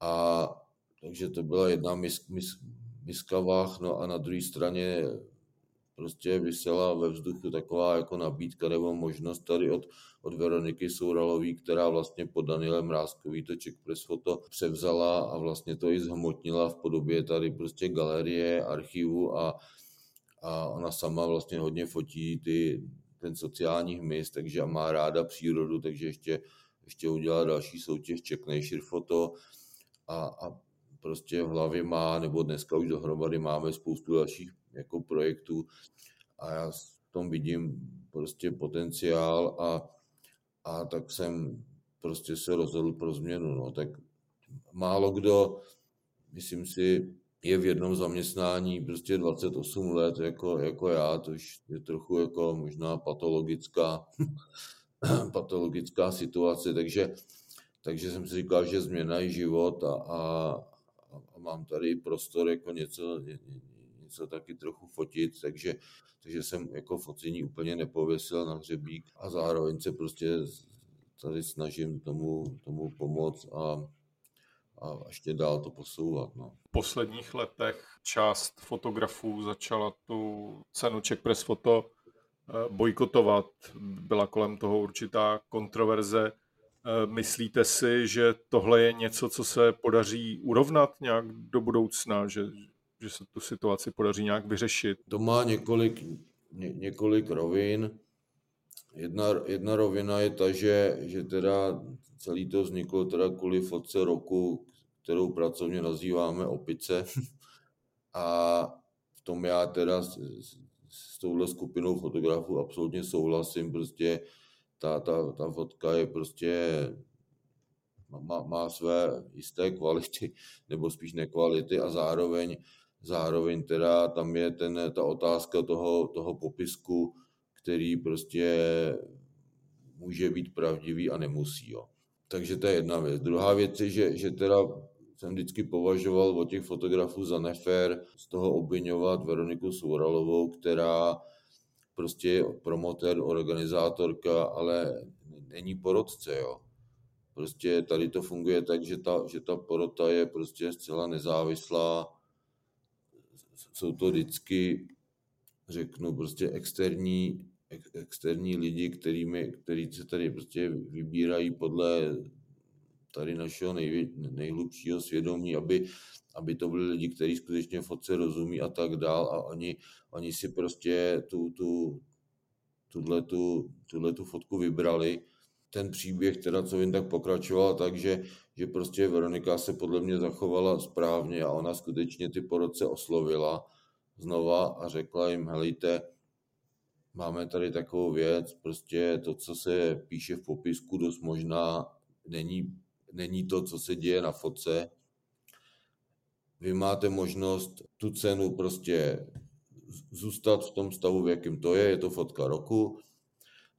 S2: A takže to byla jedna mis, mis, miska váh, no a na druhé straně prostě vysela ve vzduchu taková jako nabídka nebo možnost tady od, od Veroniky Souralový, která vlastně pod Danielem Mrázkový to Czech Press Photo převzala a vlastně to i zhmotnila v podobě tady prostě galerie, archivu a, a ona sama vlastně hodně fotí ty, ten sociální hmyz, takže má ráda přírodu, takže ještě, ještě udělala další soutěž Czech Nature Photo a, a prostě v hlavě má, nebo dneska už dohromady máme spoustu dalších jako projektů a já v tom vidím prostě potenciál a, a tak jsem prostě se rozhodl pro změnu. No. Tak málo kdo, myslím si, je v jednom zaměstnání prostě 28 let jako, jako já, to už je trochu jako možná patologická, patologická situace, takže, takže jsem si říkal, že změna je život a, a, a mám tady prostor jako něco, něco taky trochu fotit, takže, takže jsem jako focení úplně nepověsil na hřebík a zároveň se prostě tady snažím tomu, tomu pomoct a, a ještě dál to posouvat. No.
S3: V posledních letech část fotografů začala tu cenu Czech Press Photo eh, bojkotovat. Byla kolem toho určitá kontroverze. Eh, myslíte si, že tohle je něco, co se podaří urovnat nějak do budoucna, že, že se tu situaci podaří nějak vyřešit?
S2: To má několik, ně, několik rovin. Jedna, jedna rovina je ta, že, že teda celý to vzniklo teda kvůli fotce roku, kterou pracovně nazýváme opice. A v tom já teda s, s, s touhle skupinou fotografů absolutně souhlasím. Prostě ta, ta, ta fotka je prostě má, má své jisté kvality, nebo spíš nekvality a zároveň, zároveň teda tam je ten, ta otázka toho, toho popisku, který prostě může být pravdivý a nemusí. Jo. Takže to je jedna věc. Druhá věc je, že, že teda jsem vždycky považoval od těch fotografů za nefér z toho obvinovat Veroniku Souralovou, která prostě promotér, organizátorka, ale není porodce, jo. Prostě tady to funguje tak, že ta, že ta porota je prostě zcela nezávislá. Jsou to vždycky, řeknu, prostě externí, ex, externí lidi, kterými, který se tady prostě vybírají podle tady našeho nej, nejhlubšího svědomí, aby, aby to byli lidi, kteří skutečně fotce rozumí a tak dál a oni, oni si prostě tu, tu, tuhle, tu, tuhle tu fotku vybrali. Ten příběh teda, co vím, tak pokračoval tak, že, že prostě Veronika se podle mě zachovala správně a ona skutečně ty porodce oslovila znova a řekla jim, helejte, máme tady takovou věc, prostě to, co se píše v popisku, dost možná není není to, co se děje na fotce. Vy máte možnost tu cenu prostě zůstat v tom stavu, v jakém to je, je to fotka roku,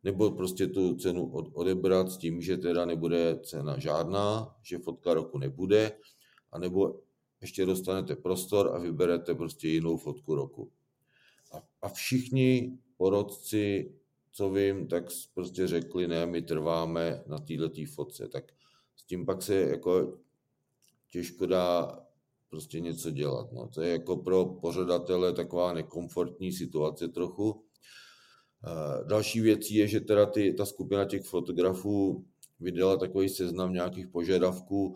S2: nebo prostě tu cenu odebrat s tím, že teda nebude cena žádná, že fotka roku nebude, anebo ještě dostanete prostor a vyberete prostě jinou fotku roku. A, a všichni porodci, co vím, tak prostě řekli, ne, my trváme na této fotce. Tak tím pak se jako těžko dá prostě něco dělat. No. To je jako pro pořadatele taková nekomfortní situace trochu. Další věcí je, že teda ty, ta skupina těch fotografů vydala takový seznam nějakých požadavků,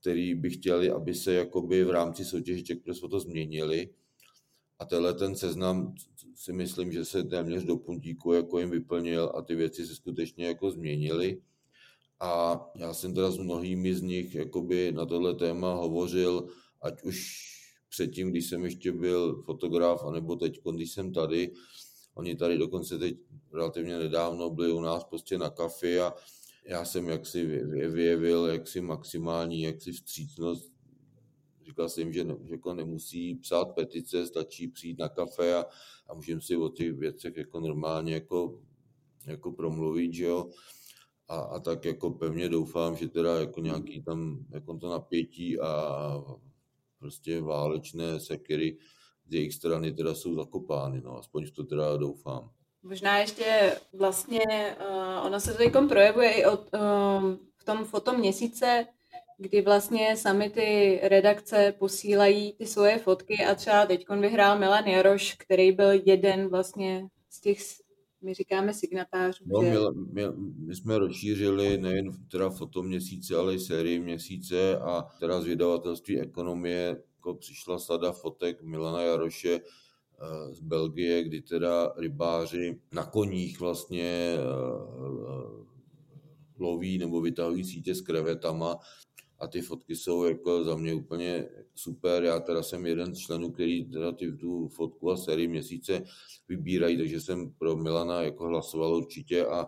S2: který by chtěli, aby se jakoby v rámci soutěže Czech Press Photo změnili. A tenhle ten seznam si myslím, že se téměř do puntíku jako jim vyplnil a ty věci se skutečně jako změnily. A já jsem teda s mnohými z nich jakoby na tohle téma hovořil, ať už předtím, když jsem ještě byl fotograf, anebo teď, když jsem tady. Oni tady dokonce teď relativně nedávno byli u nás prostě na kafi a já jsem jaksi vyjevil jaksi maximální jaksi vstřícnost. Říkal jsem, že, ne, že jako nemusí psát petice, stačí přijít na kafe a, a můžeme si o těch věcech jako normálně jako, jako promluvit, že jo a, a tak jako pevně doufám, že teda jako nějaký tam jako to napětí a prostě válečné sekery z jejich strany teda jsou zakopány, no, aspoň v to teda doufám.
S1: Možná ještě vlastně, uh, ono se to teď projevuje i od, uh, v tom fotoměsíce, kdy vlastně sami ty redakce posílají ty svoje fotky a třeba teď vyhrál Milan Jaroš, který byl jeden vlastně z těch my říkáme signatářů.
S2: No, že... my, my, my, jsme rozšířili nejen teda fotoměsíce, ale i sérii měsíce a teda z vydavatelství ekonomie jako přišla sada fotek Milana Jaroše eh, z Belgie, kdy teda rybáři na koních vlastně eh, eh, loví nebo vytahují sítě s krevetama a ty fotky jsou jako za mě úplně super. Já teda jsem jeden z členů, který teda ty, tu fotku a sérii měsíce vybírají, takže jsem pro Milana jako hlasoval určitě a,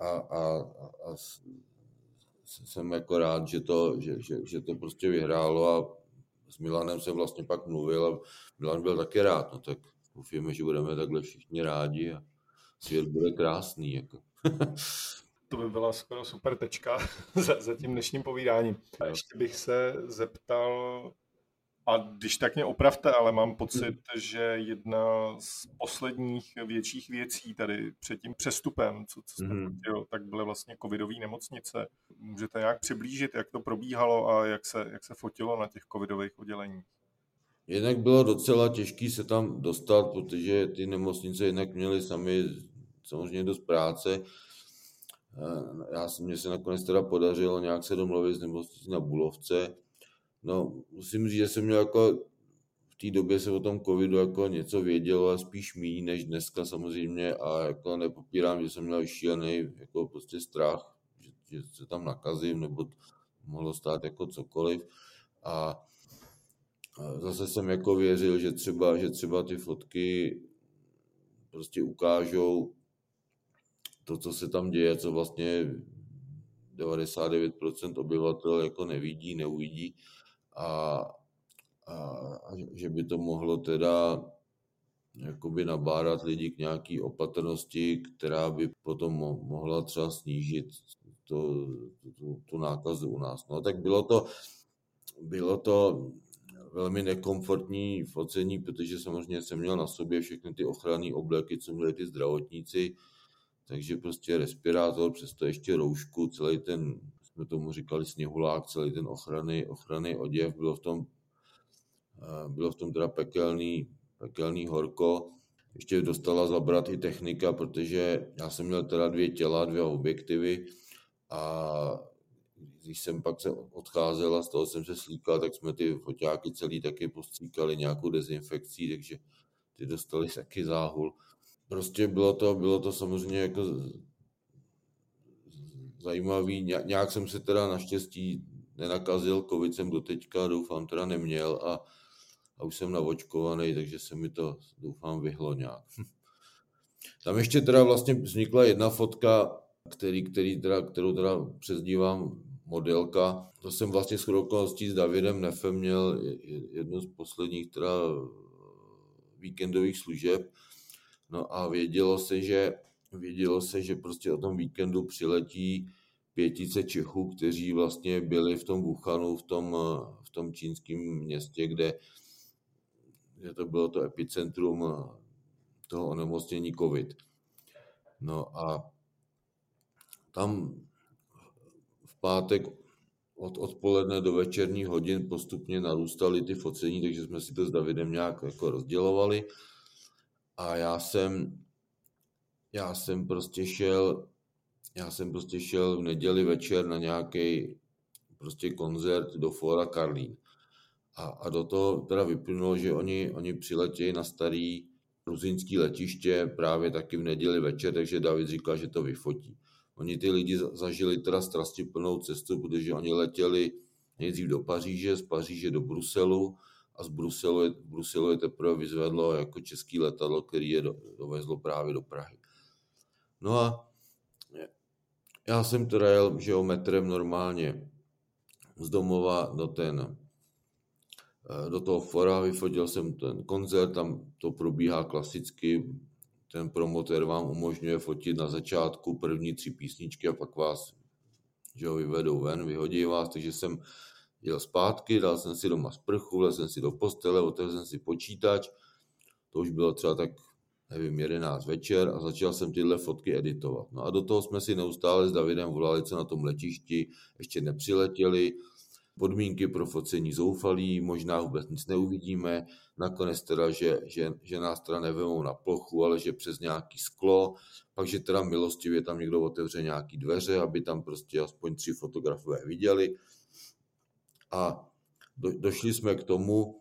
S2: a, a, a jsem jako rád, že to, že, že, že to prostě vyhrálo a s Milanem jsem vlastně pak mluvil a Milan byl taky rád, no tak doufíme, že budeme takhle všichni rádi a svět bude krásný. Jako.
S3: to by byla skoro super tečka za, za tím dnešním povídáním. A ještě bych se zeptal, a když tak mě opravte, ale mám pocit, hmm. že jedna z posledních větších věcí tady před tím přestupem, co, co jste hmm. fotil, tak byly vlastně covidové nemocnice. Můžete nějak přiblížit, jak to probíhalo a jak se, jak se fotilo na těch covidových odděleních?
S2: Jednak bylo docela těžké se tam dostat, protože ty nemocnice jednak měly sami samozřejmě dost práce já jsem, mě se nakonec teda podařilo nějak se domluvit s nemocnicí na Bulovce. No, musím říct, že jsem měl jako v té době se o tom covidu jako něco vědělo a spíš mý než dneska samozřejmě a jako nepopírám, že jsem měl šílený jako prostě strach, že, že se tam nakazím nebo mohlo stát jako cokoliv a zase jsem jako věřil, že třeba, že třeba ty fotky prostě ukážou to, co se tam děje, co vlastně 99% obyvatel jako nevidí, neuvidí a, a, a že by to mohlo teda jakoby nabádat lidi k nějaký opatrnosti, která by potom mohla třeba snížit to, tu, tu nákazu u nás. No tak bylo to, bylo to velmi nekomfortní focení, protože samozřejmě jsem měl na sobě všechny ty ochranné obleky, co měli ty zdravotníci, takže prostě respirátor, přesto ještě roušku, celý ten, jsme tomu říkali sněhulák, celý ten ochrany, ochrany oděv, bylo v tom, eh, bylo v tom teda pekelný, pekelný horko. Ještě dostala zabrat i technika, protože já jsem měl teda dvě těla, dvě objektivy a když jsem pak se odcházel a z toho jsem se slíkal, tak jsme ty foťáky celý taky postříkali nějakou dezinfekcí, takže ty dostali taky záhul. Prostě bylo to, bylo to samozřejmě jako zajímavý. Nějak jsem se teda naštěstí nenakazil, covid jsem doteďka doufám teda neměl a, a už jsem navočkovaný, takže se mi to doufám vyhlo nějak. Tam ještě teda vlastně vznikla jedna fotka, který, který teda, kterou teda přezdívám modelka. To jsem vlastně s okolností s Davidem Nefem měl jednu z posledních teda víkendových služeb. No a vědělo se, že, vědělo se, že prostě o tom víkendu přiletí pětice Čechů, kteří vlastně byli v tom Wuhanu, v tom, v tom čínském městě, kde, kde to bylo to epicentrum toho onemocnění COVID. No a tam v pátek od odpoledne do večerních hodin postupně narůstaly ty focení, takže jsme si to s Davidem nějak jako rozdělovali. A já jsem, já jsem prostě šel, já jsem prostě šel v neděli večer na nějaký prostě koncert do Fora Karlín. A, a do toho teda vyplynulo, že oni, oni přiletějí na starý ruzinský letiště právě taky v neděli večer, takže David říkal, že to vyfotí. Oni ty lidi zažili teda plnou cestu, protože oni letěli nejdřív do Paříže, z Paříže do Bruselu a z Bruselu je, Bruselu je teprve vyzvedlo jako český letadlo, který je do, dovezlo právě do Prahy. No a já jsem teda jel že metrem normálně z domova do ten do toho fora, vyfotil jsem ten koncert, tam to probíhá klasicky, ten promotér vám umožňuje fotit na začátku první tři písničky a pak vás že ho vyvedou ven, vyhodí vás, takže jsem jel zpátky, dal jsem si doma sprchu, vlez jsem si do postele, otevřel jsem si počítač, to už bylo třeba tak, nevím, 11 večer a začal jsem tyhle fotky editovat. No a do toho jsme si neustále s Davidem volali, co na tom letišti, ještě nepřiletěli, podmínky pro focení zoufalí, možná vůbec nic neuvidíme, nakonec teda, že, že, že nás teda nevemou na plochu, ale že přes nějaký sklo, pak, že teda milostivě tam někdo otevře nějaký dveře, aby tam prostě aspoň tři fotografové viděli. A do, došli jsme k tomu,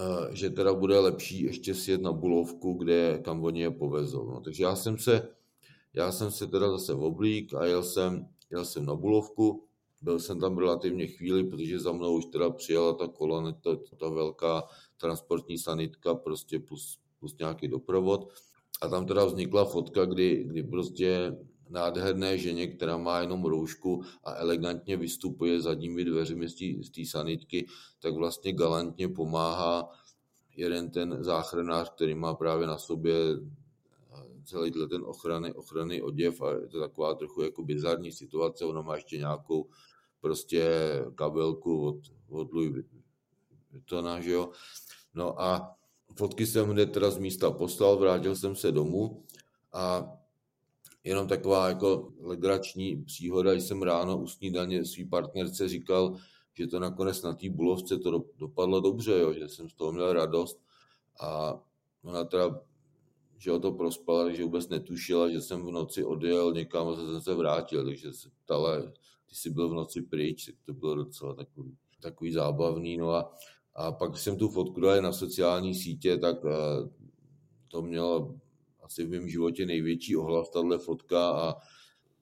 S2: eh, že teda bude lepší ještě sjet na Bulovku, kde, kam oni je povezou. No, takže já jsem se, já jsem se teda zase oblík a jel jsem, jel jsem na Bulovku, byl jsem tam relativně chvíli, protože za mnou už teda přijela ta kolona, ta, ta velká transportní sanitka, prostě plus, plus nějaký doprovod. A tam teda vznikla fotka, kdy, kdy prostě nádherné ženě, která má jenom roušku a elegantně vystupuje zadními dveřmi z té sanitky, tak vlastně galantně pomáhá jeden ten záchranář, který má právě na sobě celý ten ochrany, ochrany oděv a je to taková trochu jako bizarní situace, ona má ještě nějakou prostě kabelku od, od Louis Vuittona, že jo. No a fotky jsem hned teda z místa poslal, vrátil jsem se domů a jenom taková jako legrační příhoda, jsem ráno u snídaně svý partnerce říkal, že to nakonec na té bulovce to dopadlo dobře, jo, že jsem z toho měl radost a ona teda, že o to prospala, takže vůbec netušila, že jsem v noci odjel někam a jsem se vrátil, takže se ptala, ty jsi byl v noci pryč, tak to bylo docela takový, takový zábavný. No a, a pak jsem tu fotku dal na sociální sítě, tak eh, to mělo asi v mém životě největší ohlas tahle fotka a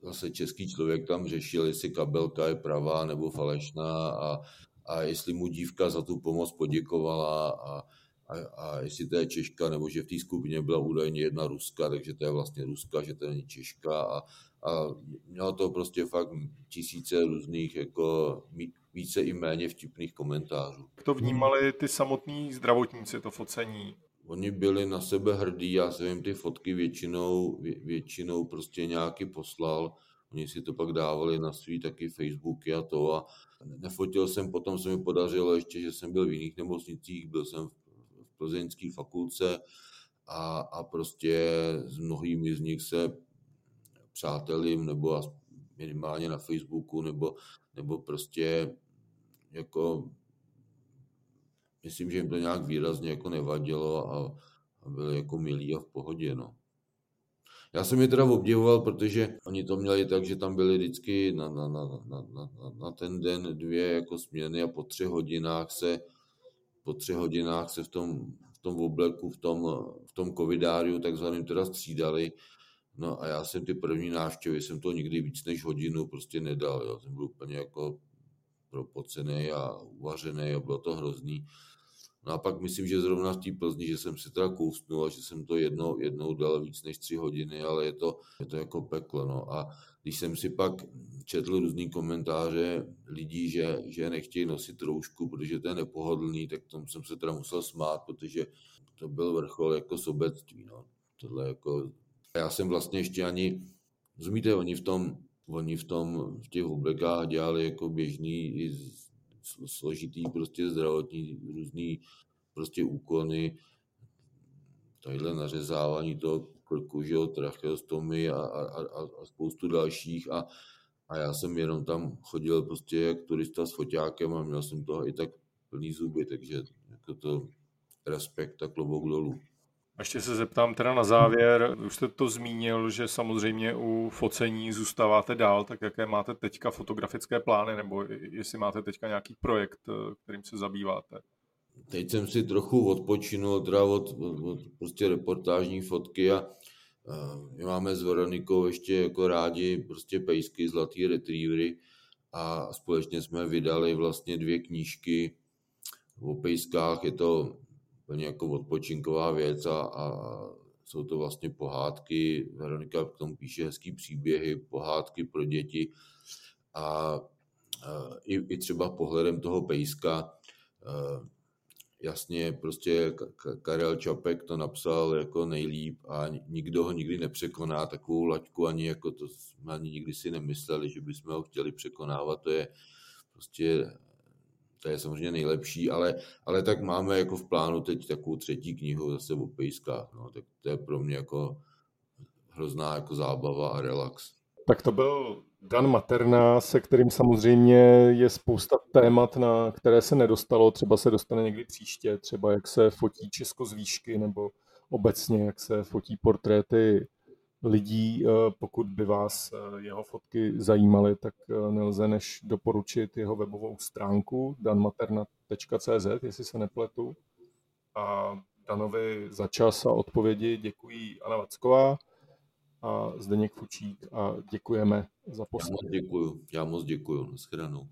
S2: zase český člověk tam řešil, jestli kabelka je pravá nebo falešná a, a jestli mu dívka za tu pomoc poděkovala a, a, a jestli to je Češka, nebo že v té skupině byla údajně jedna Ruska, takže to je vlastně Ruska, že to není Češka a, a mělo to prostě fakt tisíce různých jako více i méně vtipných komentářů.
S3: Jak to vnímali ty samotní zdravotníci, to focení?
S2: Oni byli na sebe hrdí, já jsem jim ty fotky většinou, vě, většinou prostě nějaký poslal, oni si to pak dávali na svý taky Facebooky a to a nefotil jsem, potom se mi podařilo ještě, že jsem byl v jiných nemocnicích, byl jsem v plzeňské fakulce a, a prostě s mnohými z nich se přátelím nebo minimálně na Facebooku nebo, nebo prostě jako myslím, že jim to nějak výrazně jako nevadilo a, a byli jako milí a v pohodě, no. Já jsem je teda obdivoval, protože oni to měli tak, že tam byli vždycky na, na, na, na, na, na ten den dvě jako směny a po třech hodinách se po třech hodinách se v tom, v tom obleku, v tom, v tom covidáriu takzvaným teda střídali. No a já jsem ty první návštěvy, jsem to nikdy víc než hodinu prostě nedal. Jo. Jsem byl úplně jako propocený a uvařený a bylo to hrozný. No a pak myslím, že zrovna v té Plzni, že jsem si teda kousnul a že jsem to jednou, jednou dal víc než tři hodiny, ale je to, je to jako peklo. No. A když jsem si pak četl různý komentáře lidí, že, že nechtějí nosit roušku, protože to je nepohodlný, tak tomu jsem se teda musel smát, protože to byl vrchol jako sobectví. No. Tohle jako... Já jsem vlastně ještě ani, rozumíte, oni v tom, oni v tom, v těch oblekách dělali jako běžný i složitý prostě zdravotní různý prostě úkony, tadyhle nařezávání toho krku, že jo, tracheostomy a, a, a, a spoustu dalších a, a já jsem jenom tam chodil prostě jak turista s foťákem a měl jsem toho i tak plný zuby, takže jako to respekt a klobouk dolů.
S3: A ještě se zeptám teda na závěr, už jste to zmínil, že samozřejmě u focení zůstáváte dál, tak jaké máte teďka fotografické plány, nebo jestli máte teďka nějaký projekt, kterým se zabýváte?
S2: Teď jsem si trochu odpočinul teda od, od, prostě reportážní fotky a uh, my máme s Veronikou ještě jako rádi prostě pejsky, zlatý retrievery a společně jsme vydali vlastně dvě knížky o pejskách, je to úplně jako odpočinková věc a, a jsou to vlastně pohádky. Veronika k tomu píše hezký příběhy, pohádky pro děti a, a i, i třeba pohledem toho pejska jasně prostě Karel Čapek to napsal jako nejlíp a nikdo ho nikdy nepřekoná takovou laťku, ani jako to jsme ani nikdy si nemysleli, že bychom ho chtěli překonávat, to je prostě to je samozřejmě nejlepší, ale, ale tak máme jako v plánu teď takovou třetí knihu zase o pejskách, no, tak to je pro mě jako hrozná jako zábava a relax.
S3: Tak to byl Dan Materna, se kterým samozřejmě je spousta témat, na které se nedostalo, třeba se dostane někdy příště, třeba jak se fotí Česko z výšky, nebo obecně jak se fotí portréty lidí. Eh, pokud by vás eh, jeho fotky zajímaly, tak eh, nelze než doporučit jeho webovou stránku danmaterna.cz, jestli se nepletu. A Danovi za čas a odpovědi děkuji Anna Vacková a Zdeněk Fučík a děkujeme za poslech.
S2: Já moc děkuju, já moc děkuju, nashledanou.